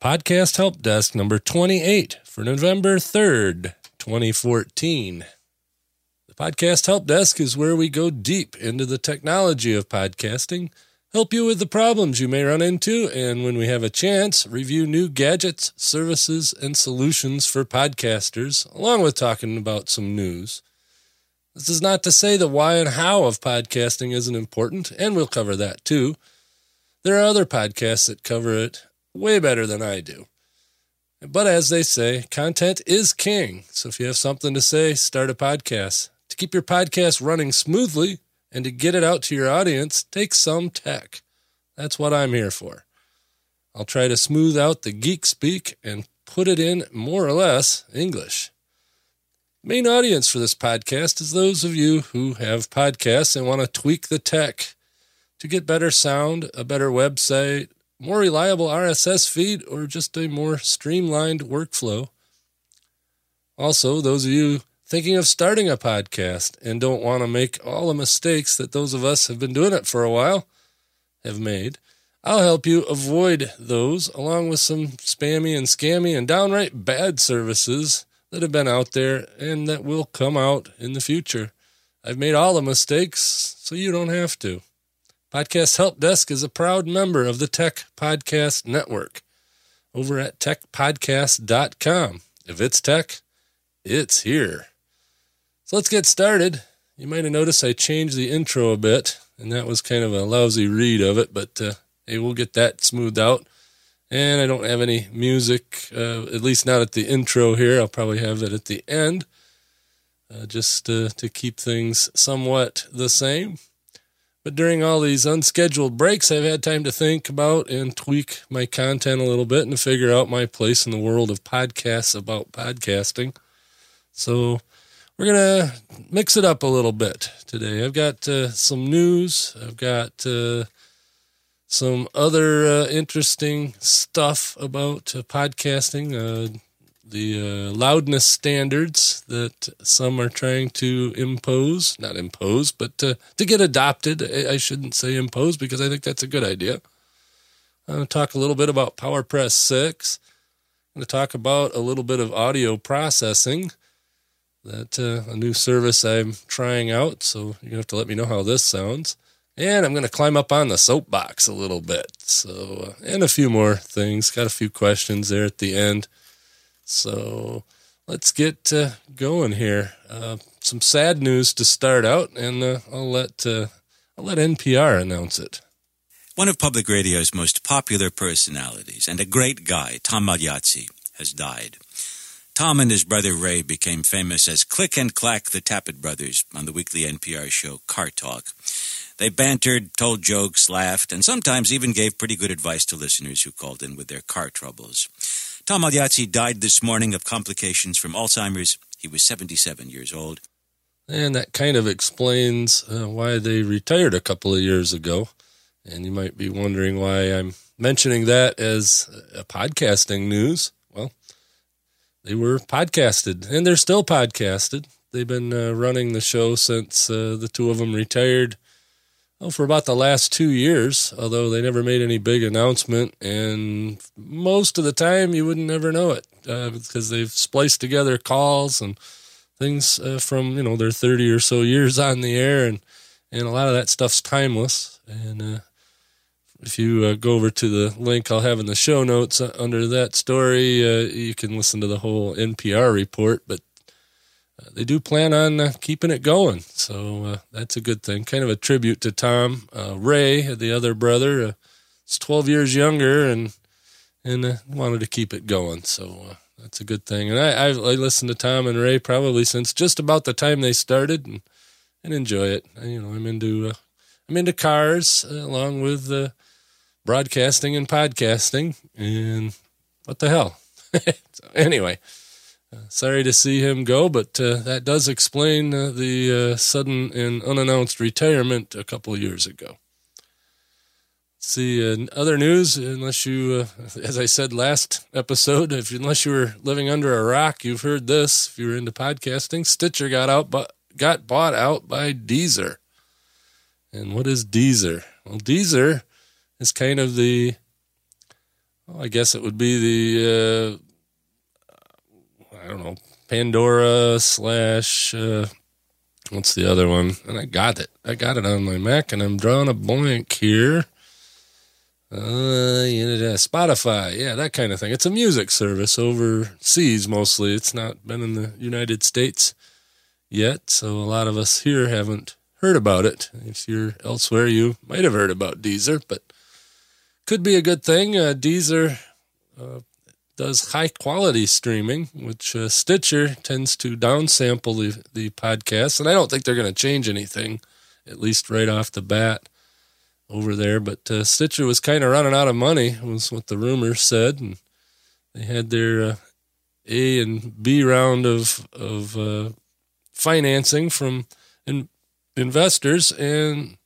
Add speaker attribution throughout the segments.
Speaker 1: Podcast Help Desk number 28 for November 3rd, 2014. The Podcast Help Desk is where we go deep into the technology of podcasting, help you with the problems you may run into, and when we have a chance, review new gadgets, services, and solutions for podcasters, along with talking about some news. This is not to say the why and how of podcasting isn't important, and we'll cover that too. There are other podcasts that cover it way better than I do. But as they say, content is king. So if you have something to say, start a podcast. To keep your podcast running smoothly and to get it out to your audience, take some tech. That's what I'm here for. I'll try to smooth out the geek speak and put it in more or less English. Main audience for this podcast is those of you who have podcasts and want to tweak the tech to get better sound, a better website, more reliable RSS feed, or just a more streamlined workflow. Also, those of you thinking of starting a podcast and don't want to make all the mistakes that those of us have been doing it for a while have made, I'll help you avoid those along with some spammy and scammy and downright bad services that have been out there and that will come out in the future. I've made all the mistakes, so you don't have to. Podcast Help Desk is a proud member of the Tech Podcast Network over at techpodcasts.com. If it's tech, it's here. So let's get started. You might have noticed I changed the intro a bit, and that was kind of a lousy read of it, but uh, hey, we'll get that smoothed out. And I don't have any music, uh, at least not at the intro here. I'll probably have it at the end, uh, just uh, to keep things somewhat the same. But during all these unscheduled breaks, I've had time to think about and tweak my content a little bit and figure out my place in the world of podcasts about podcasting. So we're going to mix it up a little bit today. I've got uh, some news, I've got uh, some other uh, interesting stuff about uh, podcasting. Uh, the uh, loudness standards that some are trying to impose, not impose, but to, to get adopted. I shouldn't say impose because I think that's a good idea. I'm going to talk a little bit about PowerPress 6. I'm going to talk about a little bit of audio processing. That uh, a new service I'm trying out, so you have to let me know how this sounds. And I'm going to climb up on the soapbox a little bit. So, uh, and a few more things. Got a few questions there at the end. So let's get uh, going here. Uh, some sad news to start out, and uh, I'll let uh, I'll let NPR announce it.
Speaker 2: One of public radio's most popular personalities and a great guy, Tom Magliozzi, has died. Tom and his brother Ray became famous as Click and Clack the Tappet brothers on the weekly NPR show Car Talk. They bantered, told jokes, laughed, and sometimes even gave pretty good advice to listeners who called in with their car troubles. Tom Magliozzi died this morning of complications from Alzheimer's. He was 77 years old.
Speaker 1: And that kind of explains uh, why they retired a couple of years ago. And you might be wondering why I'm mentioning that as a podcasting news. Well, they were podcasted and they're still podcasted. They've been uh, running the show since uh, the two of them retired well, for about the last two years, although they never made any big announcement. And most of the time, you wouldn't ever know it uh, because they've spliced together calls and things uh, from, you know, their 30 or so years on the air. And, and a lot of that stuff's timeless. And uh, if you uh, go over to the link I'll have in the show notes uh, under that story, uh, you can listen to the whole NPR report. But they do plan on uh, keeping it going. So uh, that's a good thing. Kind of a tribute to Tom. Uh, Ray, the other brother, uh, is 12 years younger and and uh, wanted to keep it going. So uh, that's a good thing. And I, I, I listened to Tom and Ray probably since just about the time they started and, and enjoy it. You know, I'm into I'm into cars along with broadcasting and podcasting. And what the hell? so anyway. Sorry to see him go, but uh, that does explain uh, the uh, sudden and unannounced retirement a couple years ago. See, uh, other news, unless you, uh, as I said last episode, if unless you were living under a rock, you've heard this. If you were into podcasting, Stitcher got out, but got bought out by Deezer. And what is Deezer? Well, Deezer is kind of the well, I guess it would be the uh, don't know Pandora slash uh, what's the other one? And I got it. I got it on my Mac, and I'm drawing a blank here. Uh, Spotify, yeah, that kind of thing. It's a music service overseas mostly. It's not been in the United States yet, so a lot of us here haven't heard about it. If you're elsewhere, you might have heard about Deezer, but could be a good thing. Uh, Deezer uh, does high quality streaming, which uh, Stitcher tends to downsample the, the podcast, and I don't think they're going to change anything, at least right off the bat over there. But uh, Stitcher was kind of running out of money, was what the rumors said, and they had their uh, A and B round of of uh, financing from in, investors, and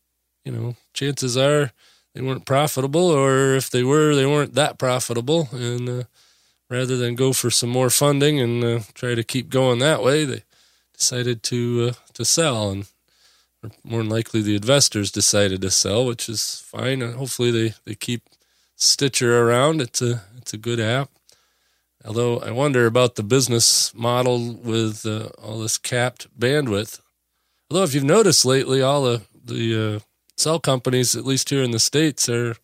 Speaker 1: you know, chances are they weren't profitable, or if they were, they weren't that profitable, and uh, rather than go for some more funding and uh, try to keep going that way, they decided to uh, to sell and more than likely the investors decided to sell, which is fine. And hopefully they, they keep Stitcher around. It's a it's a good app. Although I wonder about the business model with uh, all this capped bandwidth. Although if you've noticed lately, all the the uh, cell companies, at least here in the states, are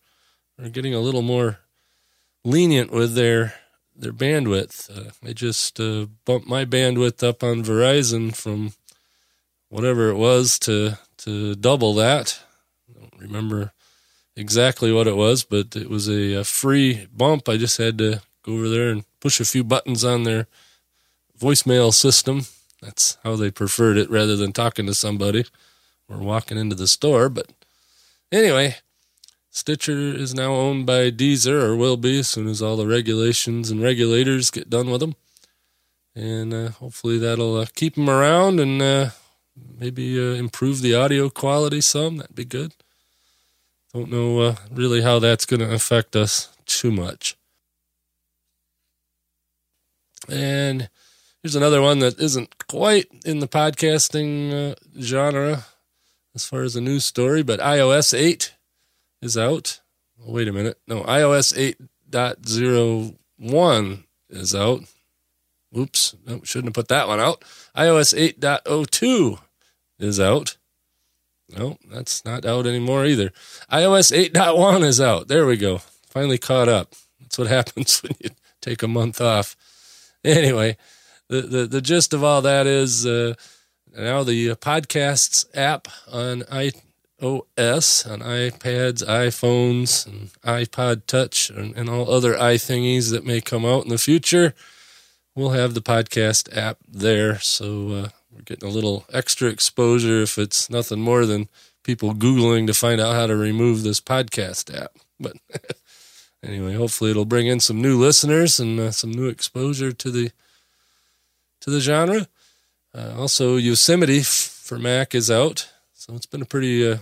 Speaker 1: are getting a little more lenient with their their bandwidth. Uh, just uh, bumped my bandwidth up on Verizon from whatever it was to to double that. I don't remember exactly what it was, but it was a, a, free bump. I just had to go over there and push a few buttons on their voicemail system. That's how they preferred it rather than talking to somebody or walking into the store. But anyway, Stitcher is now owned by Deezer or will be as soon as all the regulations and regulators get done with them. And uh, hopefully that'll uh, keep them around and uh, maybe uh, improve the audio quality some. That'd be good. Don't know uh, really how that's going to affect us too much. And here's another one that isn't quite in the podcasting uh, genre as far as a news story, but iOS 8 is out. Oh, wait a minute. No, iOS 8.01 is out. Oops, no, shouldn't have put that one out. iOS 8.02 is out. No, that's not out anymore either. iOS 8.1 is out. There we go. Finally caught up. That's what happens when you take a month off. Anyway, the, the, the gist of all that is uh, now the podcasts app on iOS, on iPads, iPhones, and iPod Touch, and, and all other iThingies that may come out in the future We'll have the podcast app there. So, uh, we're getting a little extra exposure if it's nothing more than people Googling to find out how to remove this podcast app. But anyway, hopefully it'll bring in some new listeners and uh, some new exposure to the to the genre. Uh, also, Yosemite f- for Mac is out, so it's been a pretty uh,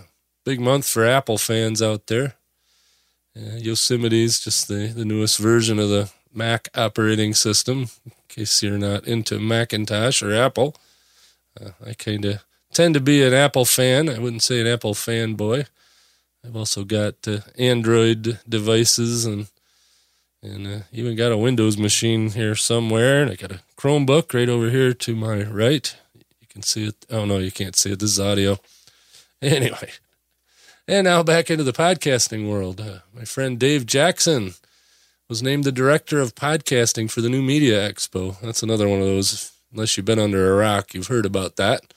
Speaker 1: big month for Apple fans out there. Yosemite is just the, the newest version of the Mac operating system, in case you're not into Macintosh or Apple. Uh, I kind of tend to be an Apple fan. I wouldn't say an Apple fanboy. I've also got uh, Android devices and and uh, even got a Windows machine here somewhere. And I got a Chromebook right over here to my right. You can see it. Oh no, you can't see it. This is audio. Anyway, and now back into the podcasting world. Uh, my friend Dave Jackson was named the director of podcasting for the New Media Expo. That's another one of those Unless you've been under a rock, you've heard about that.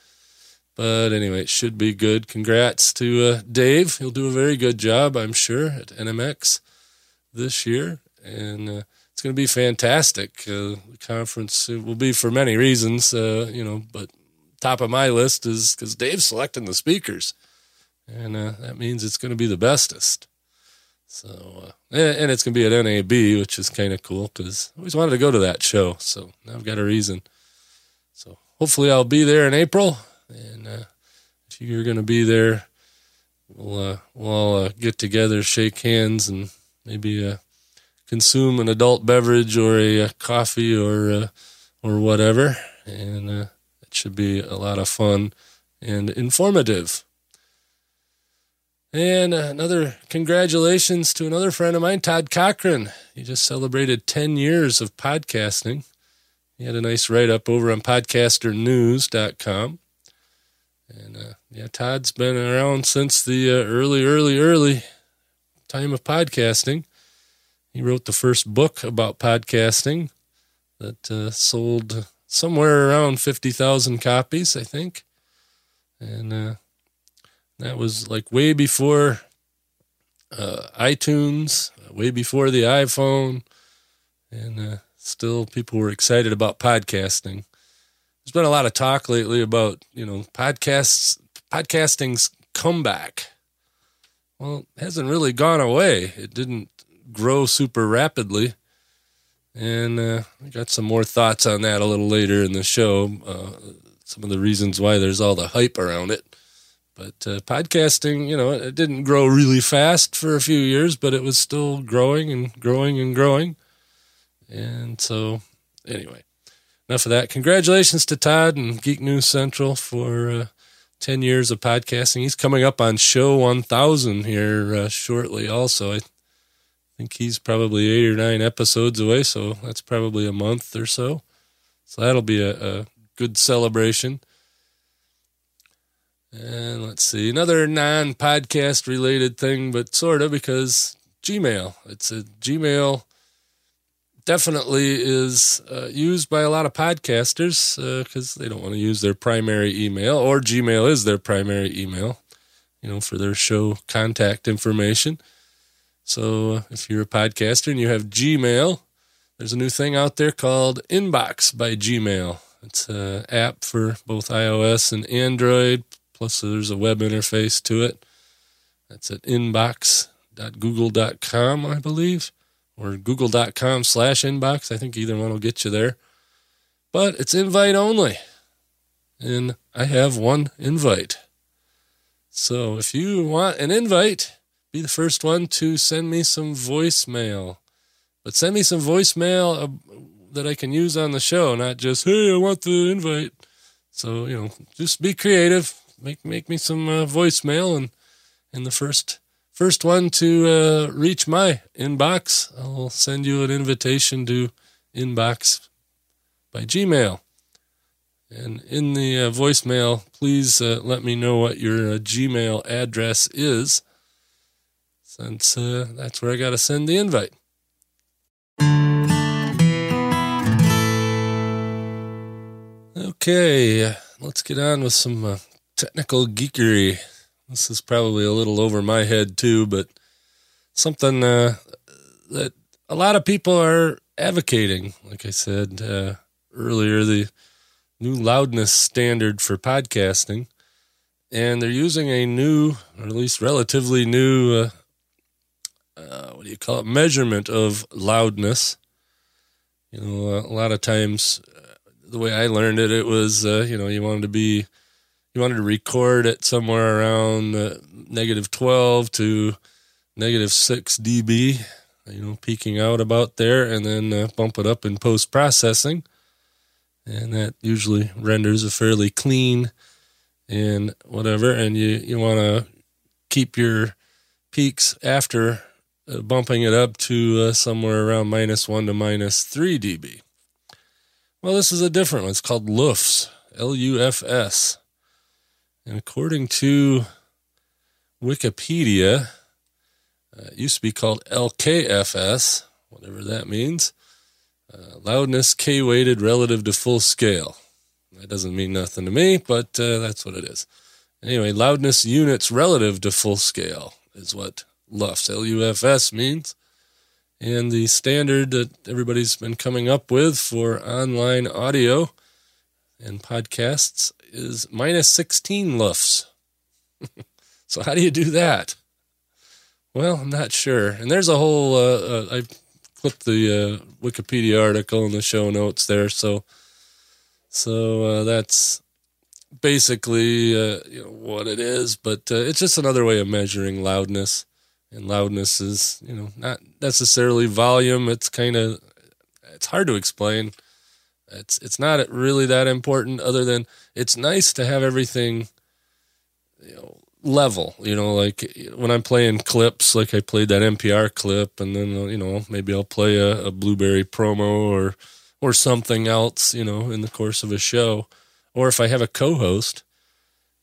Speaker 1: But anyway, it should be good. Congrats to uh, Dave. He'll do a very good job, I'm sure, at NMX this year. And uh, it's going to be fantastic. Uh, the conference will be for many reasons, uh, you know, but top of my list is because Dave's selecting the speakers. And uh, that means it's going to be the bestest. So, uh, and it's going to be at NAB, which is kind of cool because I always wanted to go to that show. So now I've got a reason So hopefully I'll be there in April. And uh, if you're going to be there, we'll uh, we'll all uh, get together, shake hands, and maybe uh, consume an adult beverage or a, a coffee or or whatever. And it should be a lot of fun and informative. And another congratulations to another friend of mine, Todd Cochran. He just celebrated 10 years of podcasting. He had a nice write up over on podcasternews.com. And uh, yeah, Todd's been around since the uh, early, early, early time of podcasting. He wrote the first book about podcasting that uh, sold somewhere around 50,000 copies, I think. And uh, that was like way before uh, iTunes, way before the iPhone. And uh, still, people were excited about podcasting. There's been a lot of talk lately about, you know, podcasts, podcasting's comeback. Well, it hasn't really gone away. It didn't grow super rapidly. And uh, I got some more thoughts on that a little later in the show. Uh, some of the reasons why there's all the hype around it. But uh, podcasting, you know, it didn't grow really fast for a few years, but it was still growing and growing and growing. And so, anyway, enough of that. Congratulations to Todd and Geek News Central for uh, 10 years of podcasting. He's coming up on show 1000 here uh, shortly, also. I think he's probably eight or nine episodes away, so that's probably a month or so. So that'll be a, a good celebration. And let's see, another non podcast related thing, but sort of because Gmail. It's a Gmail definitely is uh, used by a lot of podcasters because uh, they don't want to use their primary email, or Gmail is their primary email, you know, for their show contact information. So uh, if you're a podcaster and you have Gmail, there's a new thing out there called Inbox by Gmail. It's an app for both iOS and Android. Plus, there's a web interface to it. That's at inbox.google.com, I believe, or google.com slash inbox. I think either one will get you there. But it's invite only. And I have one invite. So if you want an invite, be the first one to send me some voicemail. But send me some voicemail uh, that I can use on the show, not just, hey, I want the invite. So, you know, just be creative. Make make me some uh, voicemail and and the first first one to uh, reach my inbox, I'll send you an invitation to inbox by Gmail. And in the uh, voicemail, please uh, let me know what your uh, Gmail address is, since uh, that's where I got to send the invite. Okay, let's get on with some uh, technical geekery. This is probably a little over my head too, but something uh, that a lot of people are advocating. Like I said uh, earlier, the new loudness standard for podcasting, and they're using a new, or at least relatively new, uh, uh what do you call it, measurement of loudness. You know, a lot of times, uh, the way I learned it, it was, uh, you know, you wanted to be you wanted to record at somewhere around negative 12 to negative 6 dB, you know, peaking out about there, and then uh, bump it up in post processing. And that usually renders a fairly clean and whatever. And you, you want to keep your peaks after uh, bumping it up to uh, somewhere around minus 1 to minus 3 dB. Well, this is a different one. It's called LUFS, L U F S. And according to Wikipedia, uh, it used to be called LKFS, whatever that means. Uh, loudness K weighted relative to full scale. That doesn't mean nothing to me, but uh, that's what it is. Anyway, loudness units relative to full scale is what LUFS, L-U-F-S means. And the standard that everybody's been coming up with for online audio and podcasts is minus 16 lufs. so how do you do that? Well, I'm not sure. And there's a whole, uh, uh, I clipped the uh, Wikipedia article in the show notes there. So, so uh, that's basically uh, you know, what it is. But uh, it's just another way of measuring loudness. And loudness is, you know, not necessarily volume. It's kind of, it's hard to explain. It's it's not really that important other than it's nice to have everything you know level. You know, like when I'm playing clips, like I played that NPR clip, and then you know maybe I'll play a, a Blubrry promo or or something else. You know, in the course of a show, or if I have a co-host,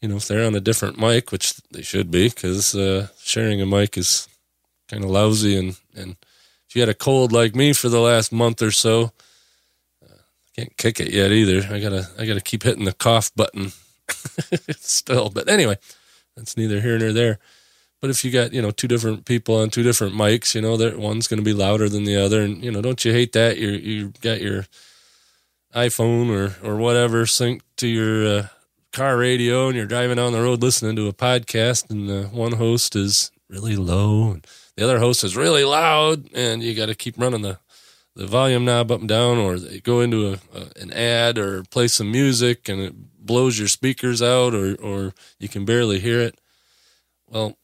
Speaker 1: you know, if they're on a different mic, which they should be, because uh, sharing a mic is kind of lousy, and and if you had a cold like me for the last month or so. Can't kick it yet either. I gotta, I gotta keep hitting the cough button still. But anyway, that's neither here nor there. But if you got you know two different people on two different mics, you know that one's going to be louder than the other, and you know don't you hate that you you got your iPhone or or whatever synced to your uh, car radio, and you're driving down the road listening to a podcast, and the one host is really low, and the other host is really loud, and you got to keep running the the volume knob up and down, or go into a, a, an ad or play some music, and it blows your speakers out, or or you can barely hear it. Well,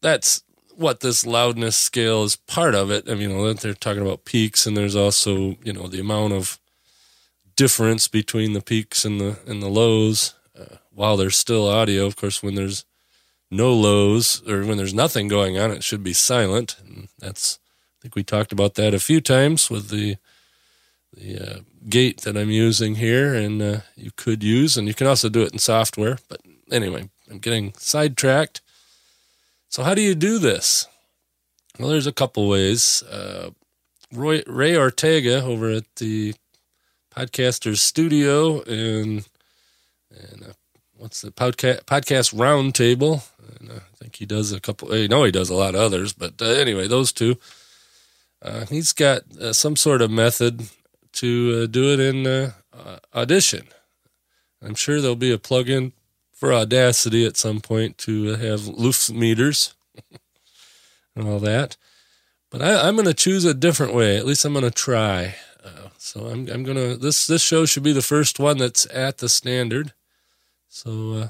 Speaker 1: that's what this loudness scale is part of it. I mean, you know, they're talking about peaks, and there's also you know the amount of difference between the peaks and the and the lows. Uh, while there's still audio, of course, when there's no lows or when there's nothing going on, it should be silent. And that's I think we talked about that a few times with the the uh, gate that I'm using here, and uh, you could use, and you can also do it in software. But anyway, I'm getting sidetracked. So how do you do this? Well, there's a couple ways. Uh, Roy, Ray Ortega over at the Podcasters Studio and and uh, what's the podcast podcast Roundtable? Uh, I think he does a couple. I know he does a lot of others, but uh, anyway, those two. Uh, he's got uh, some sort of method to uh, do it in uh, uh, Audition. I'm sure there'll be a plugin for Audacity at some point to have Lufs meters and all that. But I, am going to choose a different way. At least I'm going to try. Uh, so I'm, I'm going to this this show should be the first one that's at the standard. So uh,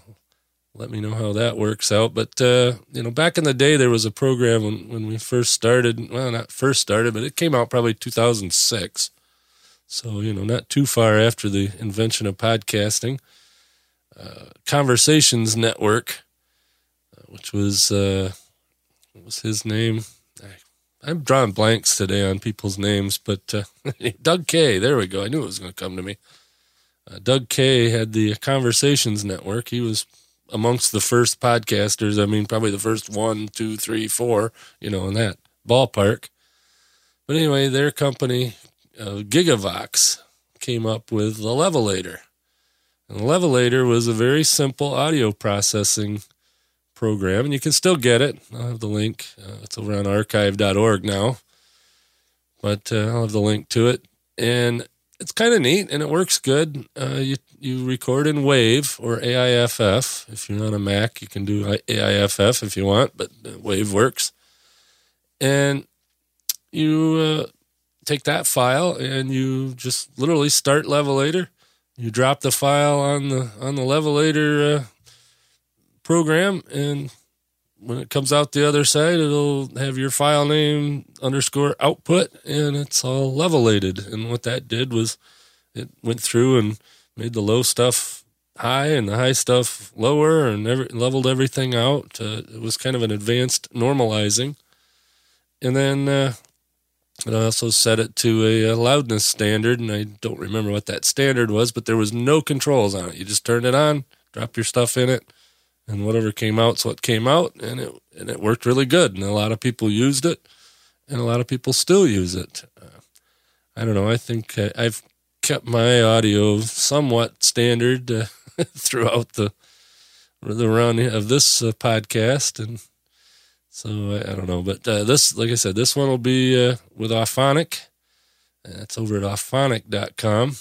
Speaker 1: let me know how that works out. But uh, you know, back in the day, there was a program when when we first started. Well, not first started, but it came out probably 2006. So you know, not too far after the invention of podcasting. Uh, Conversations Network, uh, which was uh, what was his name? I, I'm drawing blanks today on people's names, but uh, Doug Kaye. There we go. I knew it was going to come to me. Uh, Doug Kaye had the Conversations Network. He was amongst the first podcasters. I mean, probably the first one, two, three, four, you know, in that ballpark. But anyway, their company, uh, Gigavox, came up with the Levelator. And the Levelator was a very simple audio processing program, and you can still get it. I'll have the link. Uh, it's over on archive.org now, but uh, I'll have the link to it. And it's kind of neat and it works good. Uh, you you record in Wave or AIFF. If you're on a Mac, you can do AIFF if you want, but Wave works. And you uh, take that file and you just literally start Levelator. You drop the file on the on the Levelator uh, program, and when it comes out the other side, it'll have your file name underscore output, and it's all levelated. And what that did was it went through and made the low stuff high and the high stuff lower, and every, leveled everything out. Uh, it was kind of an advanced normalizing, and then uh, I also set it to a, a loudness standard, and I don't remember what that standard was, but there was no controls on it. You just turned it on, drop your stuff in it and whatever came out, out's what came out, and it and it worked really good, and a lot of people used it, and a lot of people still use it. Uh, I don't know. I think I, I've kept my audio somewhat standard uh, throughout the the run of this uh, podcast, and so I, I don't know. But uh, this, like I said, this one will be uh, with Auphonic. That's over at auphonic.com.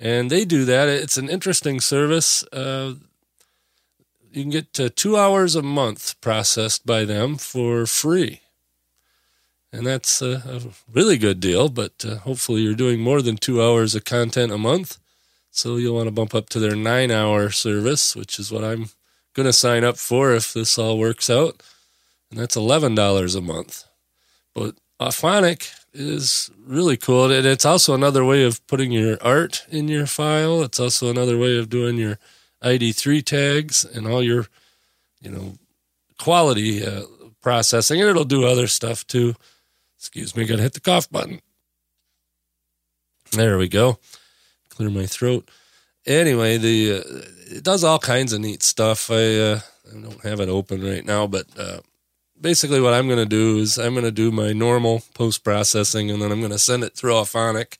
Speaker 1: And they do that. It's an interesting service. You can get uh, two hours a month processed by them for free. And that's a, a really good deal, but uh, hopefully you're doing more than two hours of content a month. So you'll want to bump up to their nine hour service, which is what I'm going to sign up for if this all works out. And that's $11 a month. But Auphonic is really cool. And it's also another way of putting your art in your file. It's also another way of doing your ID3 tags and all your, you know, quality uh, processing, and it'll do other stuff too. Excuse me, gotta hit the cough button. There we go. Clear my throat. Anyway, the uh, it does all kinds of neat stuff. I, uh, I don't have it open right now, but uh, basically what I'm going to do is I'm going to do my normal post processing, and then I'm going to send it through Auphonic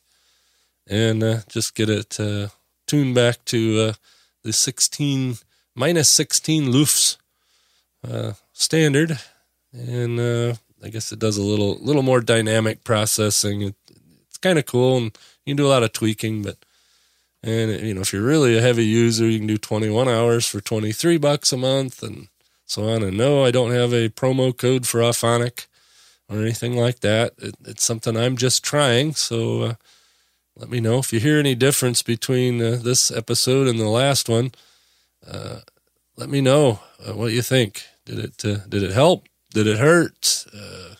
Speaker 1: and uh, just get it uh, tuned back to uh, the 16 minus 16 LUFS standard, and I guess it does a little little more dynamic processing. It, it's kind of cool, and you can do a lot of tweaking. But and you know, if you're really a heavy user, you can do 21 hours for 23 bucks a month, and so on. And no, I don't have a promo code for Auphonic or anything like that. It, it's something I'm just trying. So uh, let me know if you hear any difference between uh, this episode and the last one. Uh, let me know uh, what you think. Did it uh, did it help? Did it hurt? Uh,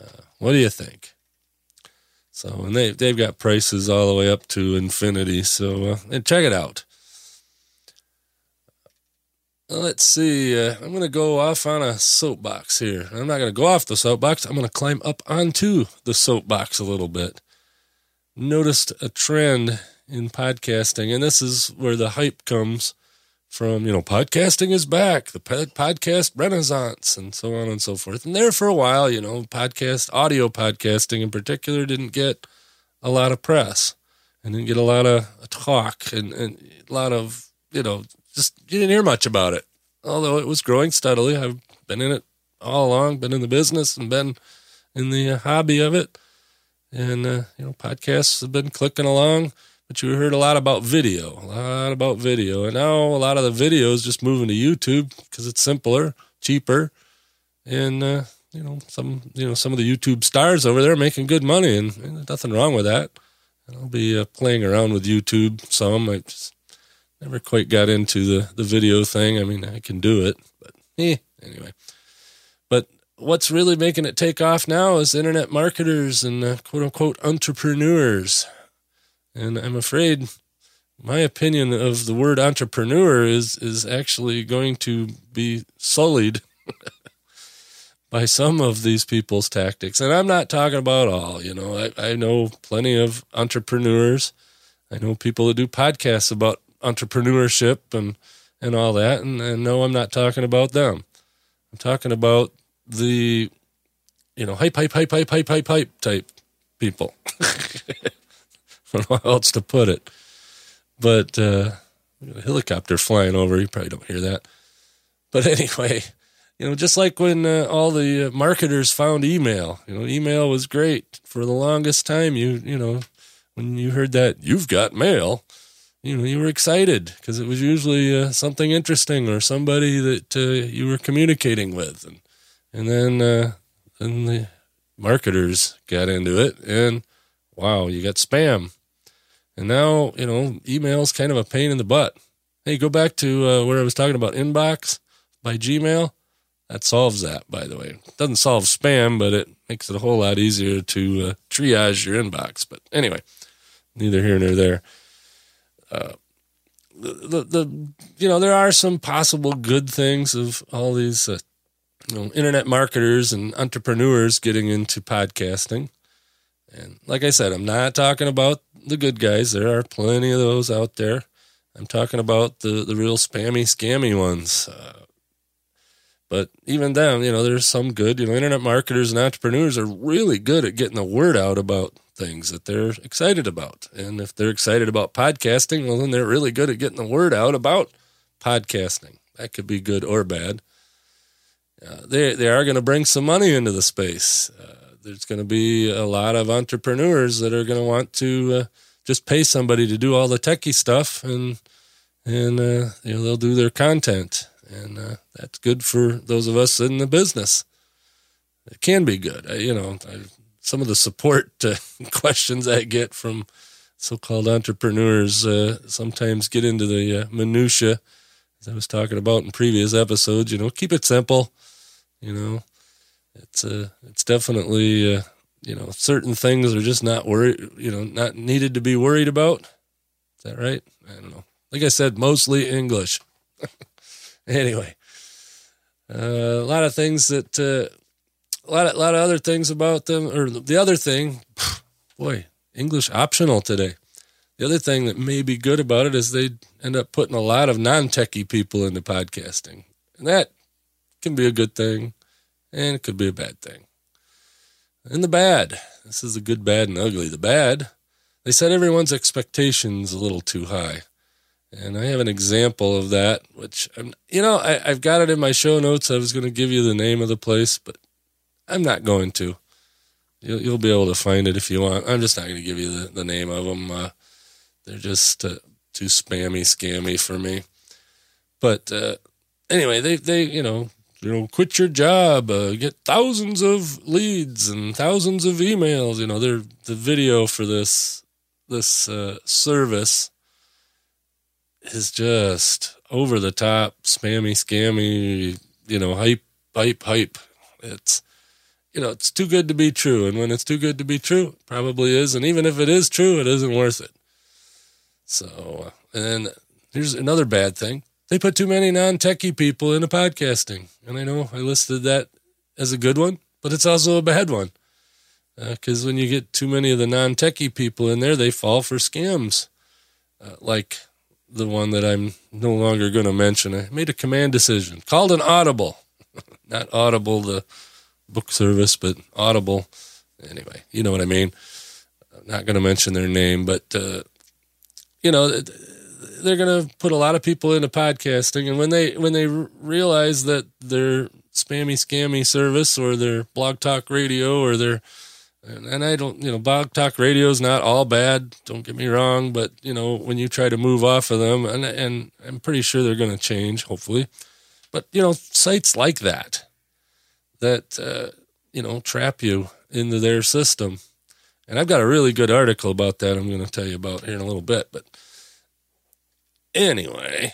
Speaker 1: uh, what do you think? So, and they they've got prices all the way up to infinity. So, and check it out. Let's see. I'm going to go off on a soapbox here. I'm not going to go off the soapbox. I'm going to climb up onto the soapbox a little bit. Noticed a trend in podcasting, and this is where the hype comes from you know podcasting is back the podcast renaissance and so on and so forth. And there for a while you know podcast audio podcasting in particular didn't get a lot of press and didn't get a lot of talk and, and a lot of you know just you didn't hear much about it. Although it was growing steadily i've been in it all along been in the business and been in the hobby of it and uh, you know podcasts have been clicking along but you heard a lot about video, a lot about video. And now a lot of the videos just moving to YouTube because it's simpler, cheaper. And, uh, you know, some, you know, some of the YouTube stars over there making good money and, and nothing wrong with that. And I'll be uh, playing around with YouTube some. I just never quite got into the, the video thing. I mean, I can do it, but eh, anyway. But what's really making it take off now is internet marketers and uh, quote unquote entrepreneurs. And I'm afraid my opinion of the word entrepreneur is is actually going to be sullied by some of these people's tactics. And I'm not talking about all, you know, I, I know plenty of entrepreneurs. I know people that do podcasts about entrepreneurship and, and all that. And, and no, I'm not talking about them. I'm talking about the, you know, hype, hype, hype, hype, hype, hype, hype type people. Know how else to put it. But uh, a helicopter flying over. You probably don't hear that. But anyway, you know, just like when uh, all the uh, marketers found email, you know, email was great for the longest time. You, you know, when you heard that you've got mail, you know, you were excited because it was usually uh, something interesting or somebody that uh, you were communicating with, and and then uh, then the marketers got into it, and wow, you got spam. And now, you know, email's kind of a pain in the butt. Hey, go back to uh, where I was talking about inbox by Gmail. That solves that, by the way. It doesn't solve spam, but it makes it a whole lot easier to uh, triage your inbox. But anyway, neither here nor there. Uh, the, the, the, you know, there are some possible good things of all these, uh, you know, internet marketers and entrepreneurs getting into podcasting. And like I said, I'm not talking about the good guys. There are plenty of those out there. I'm talking about the, the real spammy, scammy ones. Uh, but even them, you know, there's some good, you know, internet marketers and entrepreneurs are really good at getting the word out about things that they're excited about. And if they're excited about podcasting, well, then they're really good at getting the word out about podcasting. That could be good or bad. Uh, they, they are going to bring some money into the space. Uh, there's going to be a lot of entrepreneurs that are going to want to uh, just pay somebody to do all the techie stuff, and and uh, you know they'll do their content, and uh, that's good for those of us in the business. It can be good, I, you know. I, some of the support questions I get from so-called entrepreneurs sometimes get into the minutia, as I was talking about in previous episodes. You know, keep it simple. You know, it's uh, it's definitely uh, you know certain things are just not worried you know not needed to be worried about. Is that right? I don't know. Like I said, mostly English. anyway, Uh, a lot of things that, uh, a lot of, a lot of other things about them. Or the other thing, boy, English optional today. The other thing that may be good about it is they end up putting a lot of non techie people into podcasting. And that can be a good thing and it could be a bad thing. And the bad this is the good, bad, and ugly. The bad, they set everyone's expectations a little too high. And I have an example of that, which, I'm, you know, I, have got it in my show notes. I was going to give you the name of the place, but I'm not going to. You'll, you'll be able to find it if you want. I'm just not going to give you the, the name of them. Uh, they're just uh, too spammy, scammy for me. But uh, anyway, they, they, you know, you know, quit your job, uh, get thousands of leads and thousands of emails. You know, they're the video for this this uh, service is just over the top, spammy, scammy. You know, hype, hype, hype. It's you know, it's too good to be true, and when it's too good to be true, it probably is. And even if it is true, it isn't worth it. So, and then here's another bad thing they put too many non techie people into podcasting. And I know I listed that as a good one, but it's also a bad one. Because uh, when you get too many of the non techie people in there, they fall for scams. Uh, like the one that I'm no longer going to mention. I made a command decision called an Audible. Not Audible, the book service, but Audible. Anyway, you know what I mean. I'm not going to mention their name, but, uh, you know, they're going to put a lot of people into podcasting, and when they when they realize that their spammy scammy service or their blog talk radio or their and I don't, you know, blog talk radio is not all bad. Don't get me wrong, but you know, when you try to move off of them, and and I'm pretty sure they're going to change, hopefully. But you know, sites like that, that uh, you know, trap you into their system, and I've got a really good article about that. I'm going to tell you about here in a little bit, but Anyway,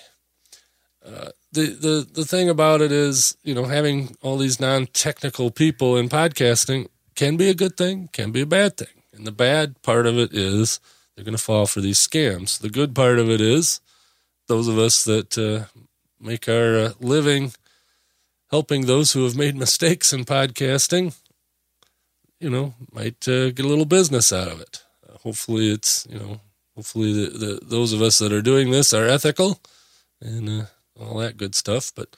Speaker 1: uh, the the the thing about it is, you know, having all these non-technical people in podcasting can be a good thing, can be a bad thing. And the bad part of it is they're going to fall for these scams. The good part of it is those of us that uh, make our uh, living helping those who have made mistakes in podcasting, you know, might uh, get a little business out of it. hopefully, it's you know hopefully the, the those of us that are doing this are ethical and uh, all that good stuff but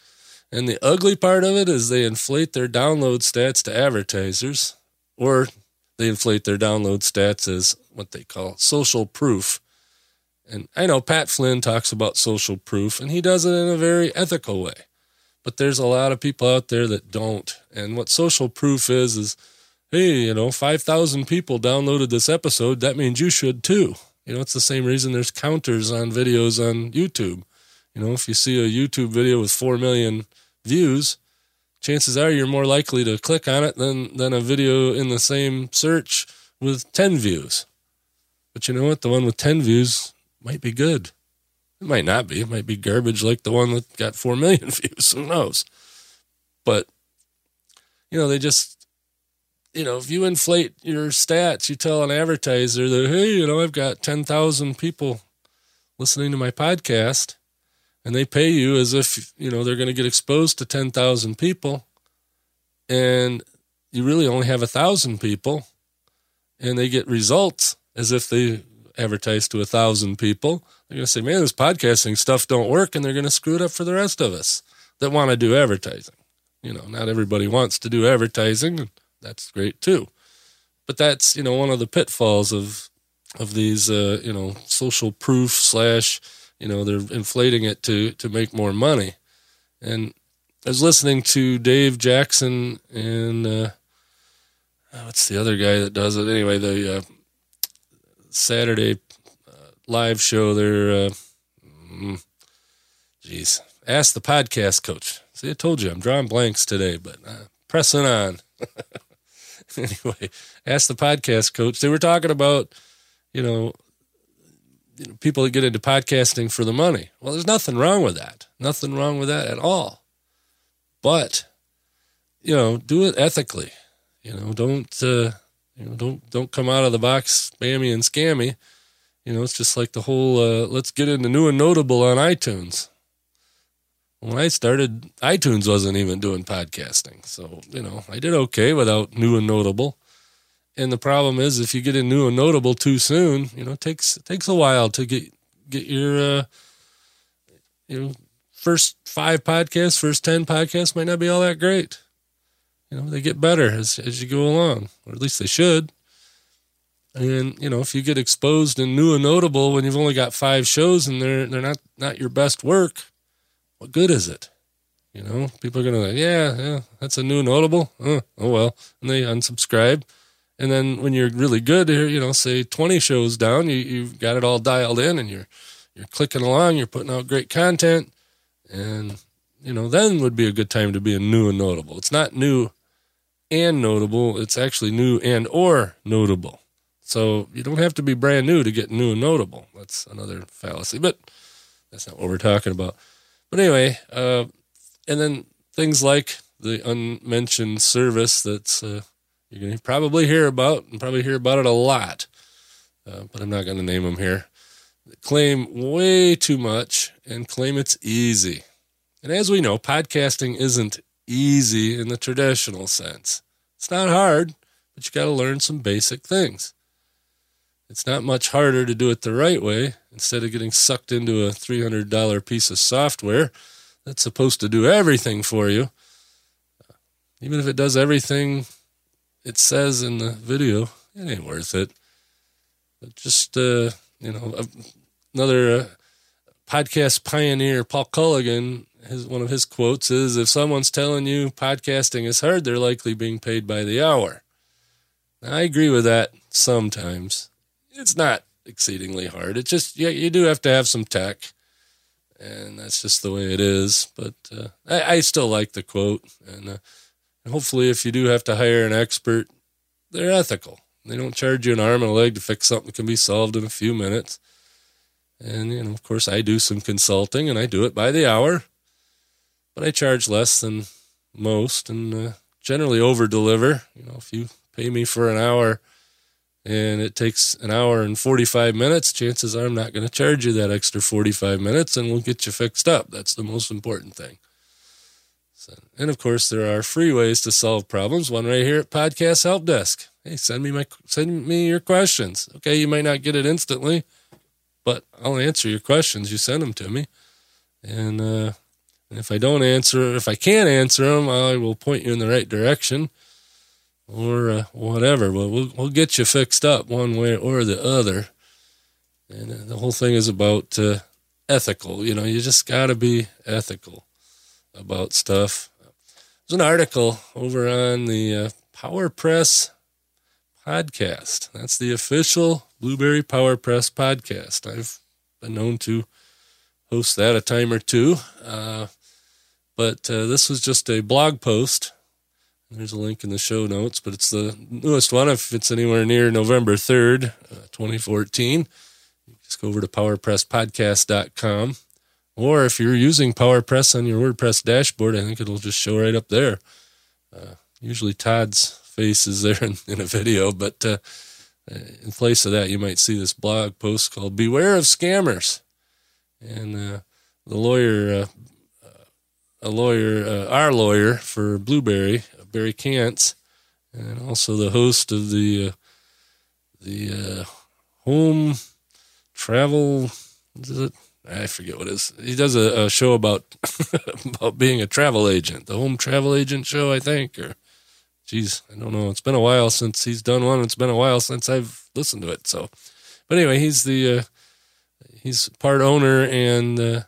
Speaker 1: and the ugly part of it is they inflate their download stats to advertisers or they inflate their download stats as what they call social proof. And i know pat flynn talks about social proof and he does it in a very ethical way but there's a lot of people out there that don't. And what social proof is is hey you know 5000 people downloaded this episode that means you should too you know, it's the same reason there's counters on videos on YouTube. You know, if you see a YouTube video with 4 million views, chances are you're more likely to click on it than, than a video in the same search with 10 views. But you know what? The one with 10 views might be good. It might not be. It might be garbage like the one that got 4 million views. Who knows? But, you know, they just you know, if you inflate your stats, you tell an advertiser that, hey, you know, I've got 10,000 people listening to my podcast, and they pay you as if, you know, they're going to get exposed to 10,000 people, and you really only have a thousand people, and they get results as if they advertise to a thousand people. They're going to say, man, this podcasting stuff don't work, and they're going to screw it up for the rest of us that want to do advertising. You know, not everybody wants to do advertising that's great too. But that's you know one of the pitfalls of of these uh, you know social proof slash you know they're inflating it to to make more money. And I was listening to Dave Jackson and uh, oh, what's the other guy that does it anyway? The uh, Saturday uh, live show. They're uh, mm, ask the podcast coach. See, I told you I'm drawing blanks today, but uh, pressing on. anyway, ask the podcast coach. They were talking about, you know, people that get into podcasting for the money. Well, there's nothing wrong with that. Nothing wrong with that at all. But, you know, do it ethically. You know, don't uh, you know, don't don't come out of the box spammy and scammy. You know, it's just like the whole uh, let's get into new and notable on iTunes. When I started, iTunes wasn't even doing podcasting. So, you know, I did okay without new and notable. And the problem is if you get in new and notable too soon, you know, it takes it takes a while to get get your uh you know first five podcasts, first ten podcasts might not be all that great. You know, they get better as as you go along, or at least they should. And you know, if you get exposed and new and notable when you've only got five shows and they're they're not not your best work, what good is it? You know, people are gonna like, yeah, yeah, that's a new notable. Uh, oh well, and they unsubscribe. And then when you're really good here, you know, say 20 shows down, you you've got it all dialed in, and you're you're clicking along, you're putting out great content, and you know, then would be a good time to be a new and notable. It's not new and notable; it's actually new and or notable. So you don't have to be brand new to get new and notable. That's another fallacy, but that's not what we're talking about. But anyway, uh, and then things like the unmentioned service that's uh, you're going to probably hear about and probably hear about it a lot, uh, but I'm not going to name them here. Claim way too much and claim it's easy. And as we know, podcasting isn't easy in the traditional sense. It's not hard, but you got to learn some basic things. It's not much harder to do it the right way instead of getting sucked into a $300 piece of software that's supposed to do everything for you. Even if it does everything it says in the video, it ain't worth it. But just, uh, you know, another uh, podcast pioneer, Paul Colligan, his, one of his quotes is if someone's telling you podcasting is hard, they're likely being paid by the hour. Now, I agree with that sometimes it's not exceedingly hard. It just yeah, you do have to have some tech, and that's just the way it is. But uh, I, I, still like the quote, and, uh, hopefully, if you do have to hire an expert, they're ethical. They don't charge you an arm and a leg to fix something that can be solved in a few minutes. And you know, of course, I do some consulting, and I do it by the hour, but I charge less than most, and uh, generally over deliver. You know, if you pay me for an hour and it takes an hour and 45 minutes, chances are I'm not going to charge you that extra 45 minutes and we'll get you fixed up. That's the most important thing. So, and of course, there are free ways to solve problems. One right here at Podcast Help Desk. Hey, send me my send me your questions. Okay, you might not get it instantly, but I'll answer your questions. You send them to me, and, uh, and if I don't answer, if I can't answer them, I will point you in the right direction or uh, whatever. But we'll we'll get you fixed up one way or the other. And uh, the whole thing is about uh, ethical. You know, you just got to be ethical about stuff. There's an article over on the uh, Power Press podcast. That's the official Blubrry Power Press podcast. I've been known to host that a time or two. Uh, but this was just a blog post there's a link in the show notes, but it's the newest one. If it's anywhere near November 3rd, uh, 2014, just go over to powerpresspodcast.com. Or if you're using PowerPress on your WordPress dashboard, I think it'll just show right up there. Uh, usually Todd's face is there in, in a video, but uh, in place of that, you might see this blog post called Beware of Scammers. And uh, the lawyer, uh, a lawyer, uh, our lawyer for Blubrry, Barry Kantz, and also the host of the uh, the uh, home travel. Is it? I forget what it is. He does a, a show about about being a travel agent, the home travel agent show, I think. Or, geez, I don't know. It's been a while since he's done one. It's been a while since I've listened to it. So, but anyway, he's the uh, he's part owner and uh,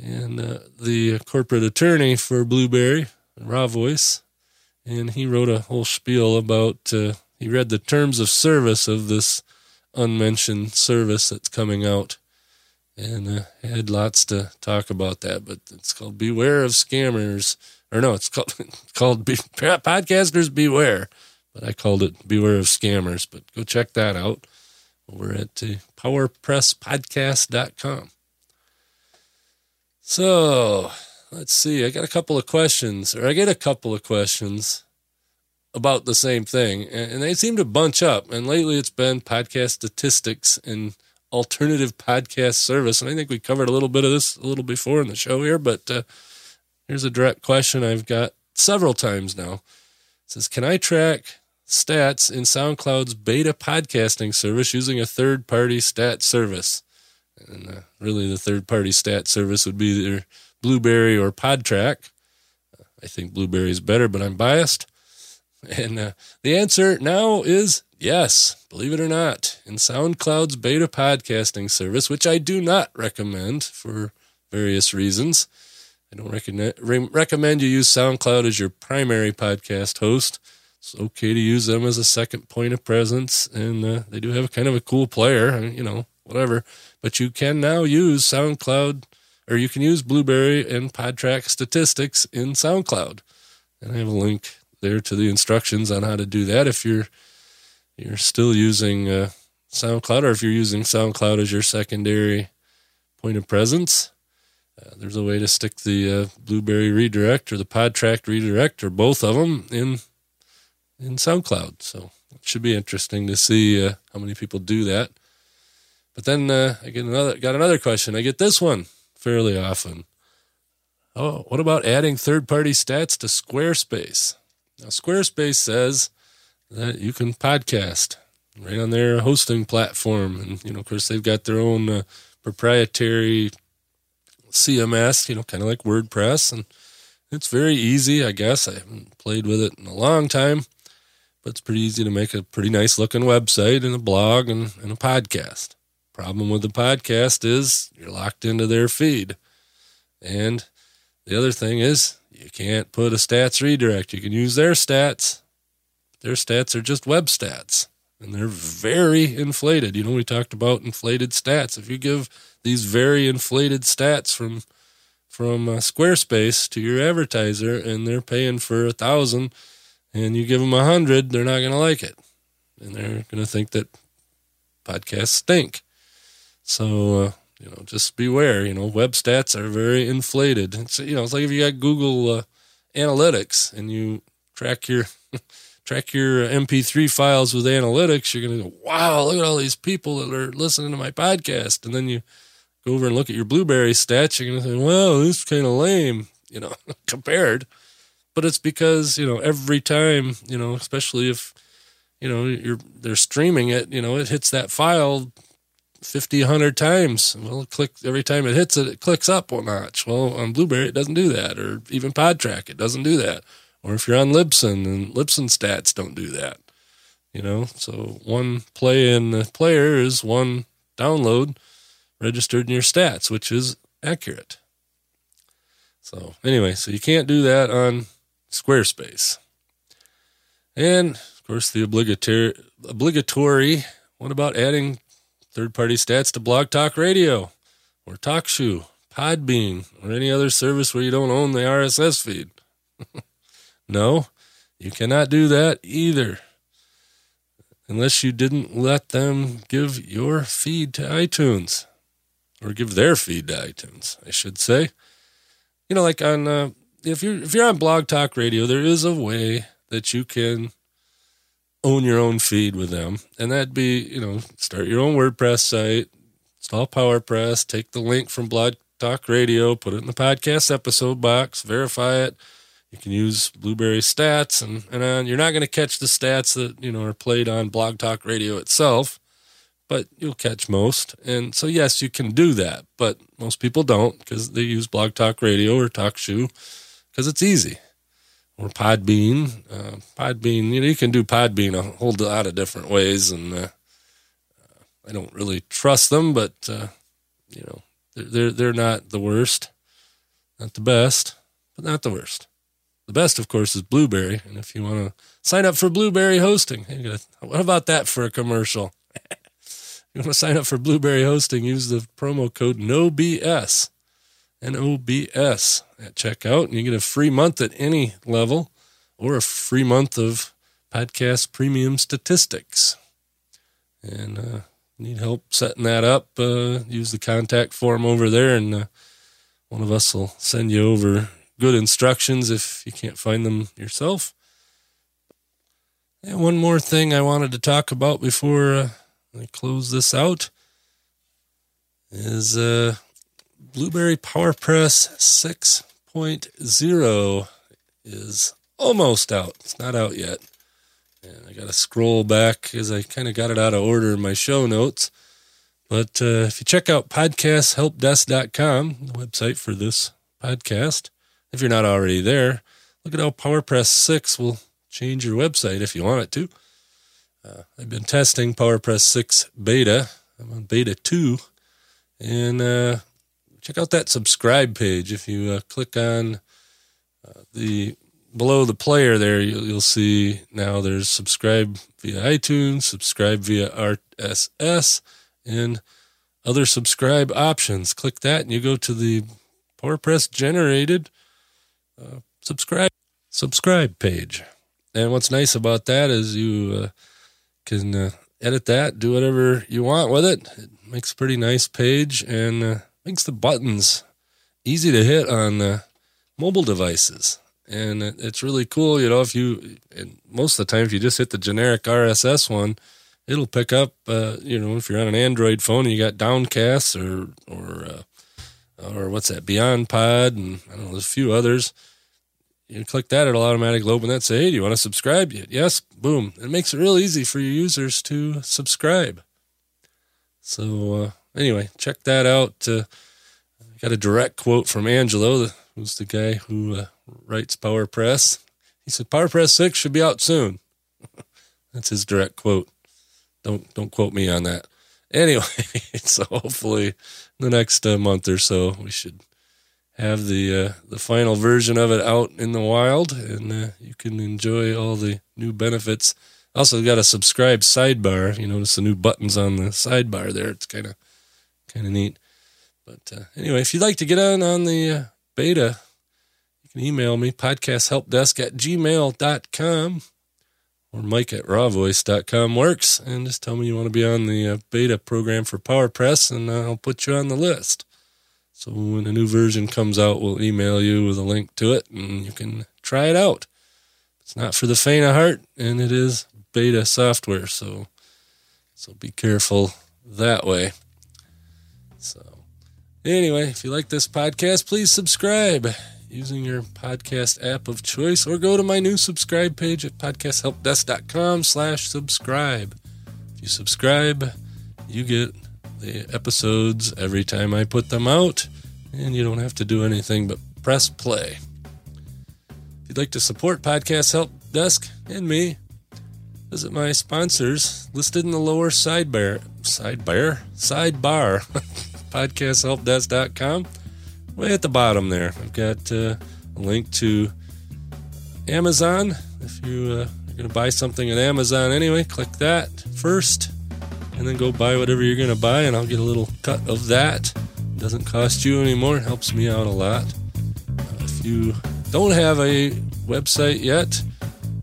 Speaker 1: and uh, the corporate attorney for Blubrry Raw Voice, and he wrote a whole spiel about. Uh, he read the terms of service of this unmentioned service that's coming out, and uh, had lots to talk about that. But it's called "Beware of Scammers," or no, it's called called Be- "Podcasters Beware." But I called it "Beware of Scammers." But go check that out over at uh, PowerPressPodcast.com. So let's see. I got a couple of questions, or I get a couple of questions about the same thing, and they seem to bunch up. And lately, it's been podcast statistics and alternative podcast service. And I think we covered a little bit of this a little before in the show here, but uh, here's a direct question I've got several times now. It says, Can I track stats in SoundCloud's beta podcasting service using a third party stat service? And uh, really, the third party stat service would be either Blubrry or Podtrac. I think Blubrry is better, but I'm biased. And uh, the answer now is yes, believe it or not, in SoundCloud's beta podcasting service, which I do not recommend for various reasons. I don't recommend, recommend you use SoundCloud as your primary podcast host. It's okay to use them as a second point of presence, and uh, they do have kind of a cool player, you know, whatever. But you can now use SoundCloud, or you can use Blubrry and Podtrac statistics in SoundCloud. And I have a link there to the instructions on how to do that if you're you're still using uh, SoundCloud or if you're using SoundCloud as your secondary point of presence. Uh, there's a way to stick the uh, Blubrry redirect or the Podtrac redirect or both of them in in SoundCloud. So it should be interesting to see uh, how many people do that. But then uh, I get another got another question. I get this one fairly often. Oh, what about adding third party stats to Squarespace? Now, Squarespace says that you can podcast right on their hosting platform. And, you know, of course, they've got their own uh, proprietary CMS, you know, kind of like WordPress. And it's very easy, I guess. I haven't played with it in a long time, but it's pretty easy to make a pretty nice looking website and a blog and, and a podcast. Problem with the podcast is you're locked into their feed. And the other thing is you can't put a stats redirect. You can use their stats. Their stats are just web stats, and they're very inflated. You know, we talked about inflated stats. If you give these very inflated stats from from uh, Squarespace to your advertiser, and they're paying for a thousand, and you give them a hundred, they're not going to like it, and they're going to think that podcasts stink. So uh, you know, just beware. You know, web stats are very inflated. It's you know, it's like if you got Google uh, Analytics and you track your track your MP3 files with analytics, you're gonna go, wow, look at all these people that are listening to my podcast, and then you go over and look at your Blubrry stats, you're gonna say, well, this is kind of lame, you know, compared. But it's because you know every time, you know, especially if you know you're they're streaming it, you know, it hits that file 50, 100 times. Well, click every time it hits it, it clicks up one notch. Well, on Blubrry, it doesn't do that, or even Podtrac, it doesn't do that. Or if you're on Libsyn and Libsyn stats don't do that, you know. So one play in the player is one download registered in your stats, which is accurate. So anyway, so you can't do that on Squarespace. And of course, the obligatory obligatory. What about adding third party stats to Blog Talk Radio or TalkShoe, Podbean, or any other service where you don't own the RSS feed. no, you cannot do that either. Unless you didn't let them give your feed to iTunes or give their feed to iTunes, I should say. You know, like on, uh, if you're, if you're on Blog Talk Radio, there is a way that you can own your own feed with them. And that'd be, you know, start your own WordPress site, install PowerPress, take the link from Blog Talk Radio, put it in the podcast episode box, verify it. You can use Blubrry stats and, and. You're not going to catch the stats that, you know, are played on Blog Talk Radio itself, but you'll catch most. And so, yes, you can do that, but most people don't because they use Blog Talk Radio or TalkShoe because it's easy or Podbean. Uh, Podbean, you know, you can do Podbean a whole lot of different ways, and uh, I don't really trust them, but uh, you know, they're, they're they're not the worst, not the best, but not the worst. The best, of course, is Blubrry, and if you want to sign up for Blubrry hosting, what about that for a commercial? you want to sign up for Blubrry hosting? Use the promo code NOBS NOBS at checkout, and you get a free month at any level or a free month of podcast premium statistics. And uh, need help setting that up, uh, use the contact form over there, and uh, one of us will send you over good instructions if you can't find them yourself. And one more thing I wanted to talk about before uh, I close this out is uh, Blubrry PowerPress 6.0 is almost out. It's not out yet. And I got to scroll back as I kind of got it out of order in my show notes. But uh, if you check out podcasthelpdesk.com, the website for this podcast, if you're not already there, look at how PowerPress 6 will change your website if you want it to. Uh, I've been testing PowerPress 6 beta. I'm on beta 2. And uh, check out that subscribe page. If you uh, click on uh, the below the player there, you'll, you'll, see now there's subscribe via iTunes, subscribe via RSS, and other subscribe options. Click that and you go to the PowerPress generated uh, subscribe subscribe page. And what's nice about that is you uh, can uh, edit that, do whatever you want with it. It makes a pretty nice page and uh, makes the buttons easy to hit on uh, mobile devices. And it, it's really cool, you know, if you, and most of the time, if you just hit the generic RSS one, it'll pick up, uh, you know, if you're on an Android phone and you got Downcast or, or, uh, or what's that, Beyond Pod, and I don't know, there's a few others you click that, it'll automatically open that. Say, hey, do you want to subscribe? Yet? Yes, boom. It makes it real easy for your users to subscribe. So uh, anyway, check that out. Uh, I got a direct quote from Angelo, who's the guy who uh, writes PowerPress. He said, "Power Press six should be out soon." That's his direct quote. Don't don't quote me on that. Anyway, so hopefully the next uh, month or so we should have the uh, the final version of it out in the wild, and uh, you can enjoy all the new benefits. Also, got a subscribe sidebar. You notice the new buttons on the sidebar there. It's kind of kind of neat. But uh, anyway, if you'd like to get on on the uh, beta, you can email me podcasthelpdesk at gmail.com or mike at rawvoice.com works and just tell me you want to be on the uh, beta program for PowerPress and I'll put you on the list. So when a new version comes out, we'll email you with a link to it and you can try it out. It's not for the faint of heart and it is beta software, so so be careful that way. So anyway, if you like this podcast, please subscribe using your podcast app of choice or go to my new subscribe page at podcasthelpdesk.com slash subscribe. If you subscribe, you get the episodes every time I put them out, and you don't have to do anything but press play. If you'd like to support Podcast Help Desk and me, visit my sponsors listed in the lower sidebar, sidebar, sidebar, podcasthelpdesk.com. Way at the bottom there, I've got uh, a link to Amazon. If you uh, are going to buy something at Amazon anyway, click that first and then go buy whatever you're going to buy, and I'll get a little cut of that. It doesn't cost you anymore, it helps me out a lot. Uh, if you don't have a website yet,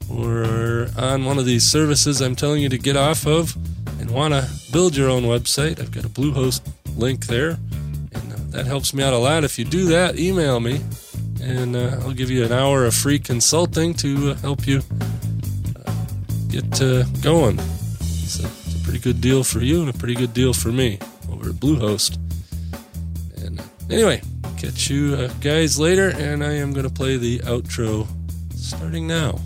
Speaker 1: or on one of these services I'm telling you to get off of, and want to build your own website, I've got a Bluehost link there, and uh, that helps me out a lot. If you do that, email me, and uh, I'll give you an hour of free consulting to uh, help you uh, get uh, going. So, it's a pretty good deal for you and a pretty good deal for me over at Bluehost. And anyway, catch you guys later, and I am going to play the outro starting now.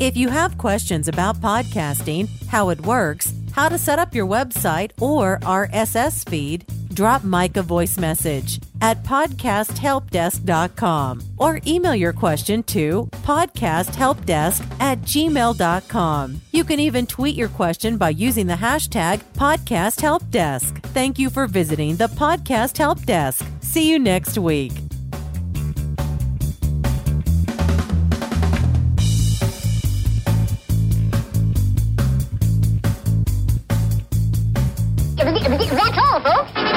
Speaker 3: If you have questions about podcasting, how it works, how to set up your website or RSS feed, drop Mike a voice message at podcasthelpdesk.com or email your question to podcasthelpdesk at gmail.com. You can even tweet your question by using the hashtag podcasthelpdesk. Thank you for visiting the Podcast Help Desk. See you next week. That's all, folks.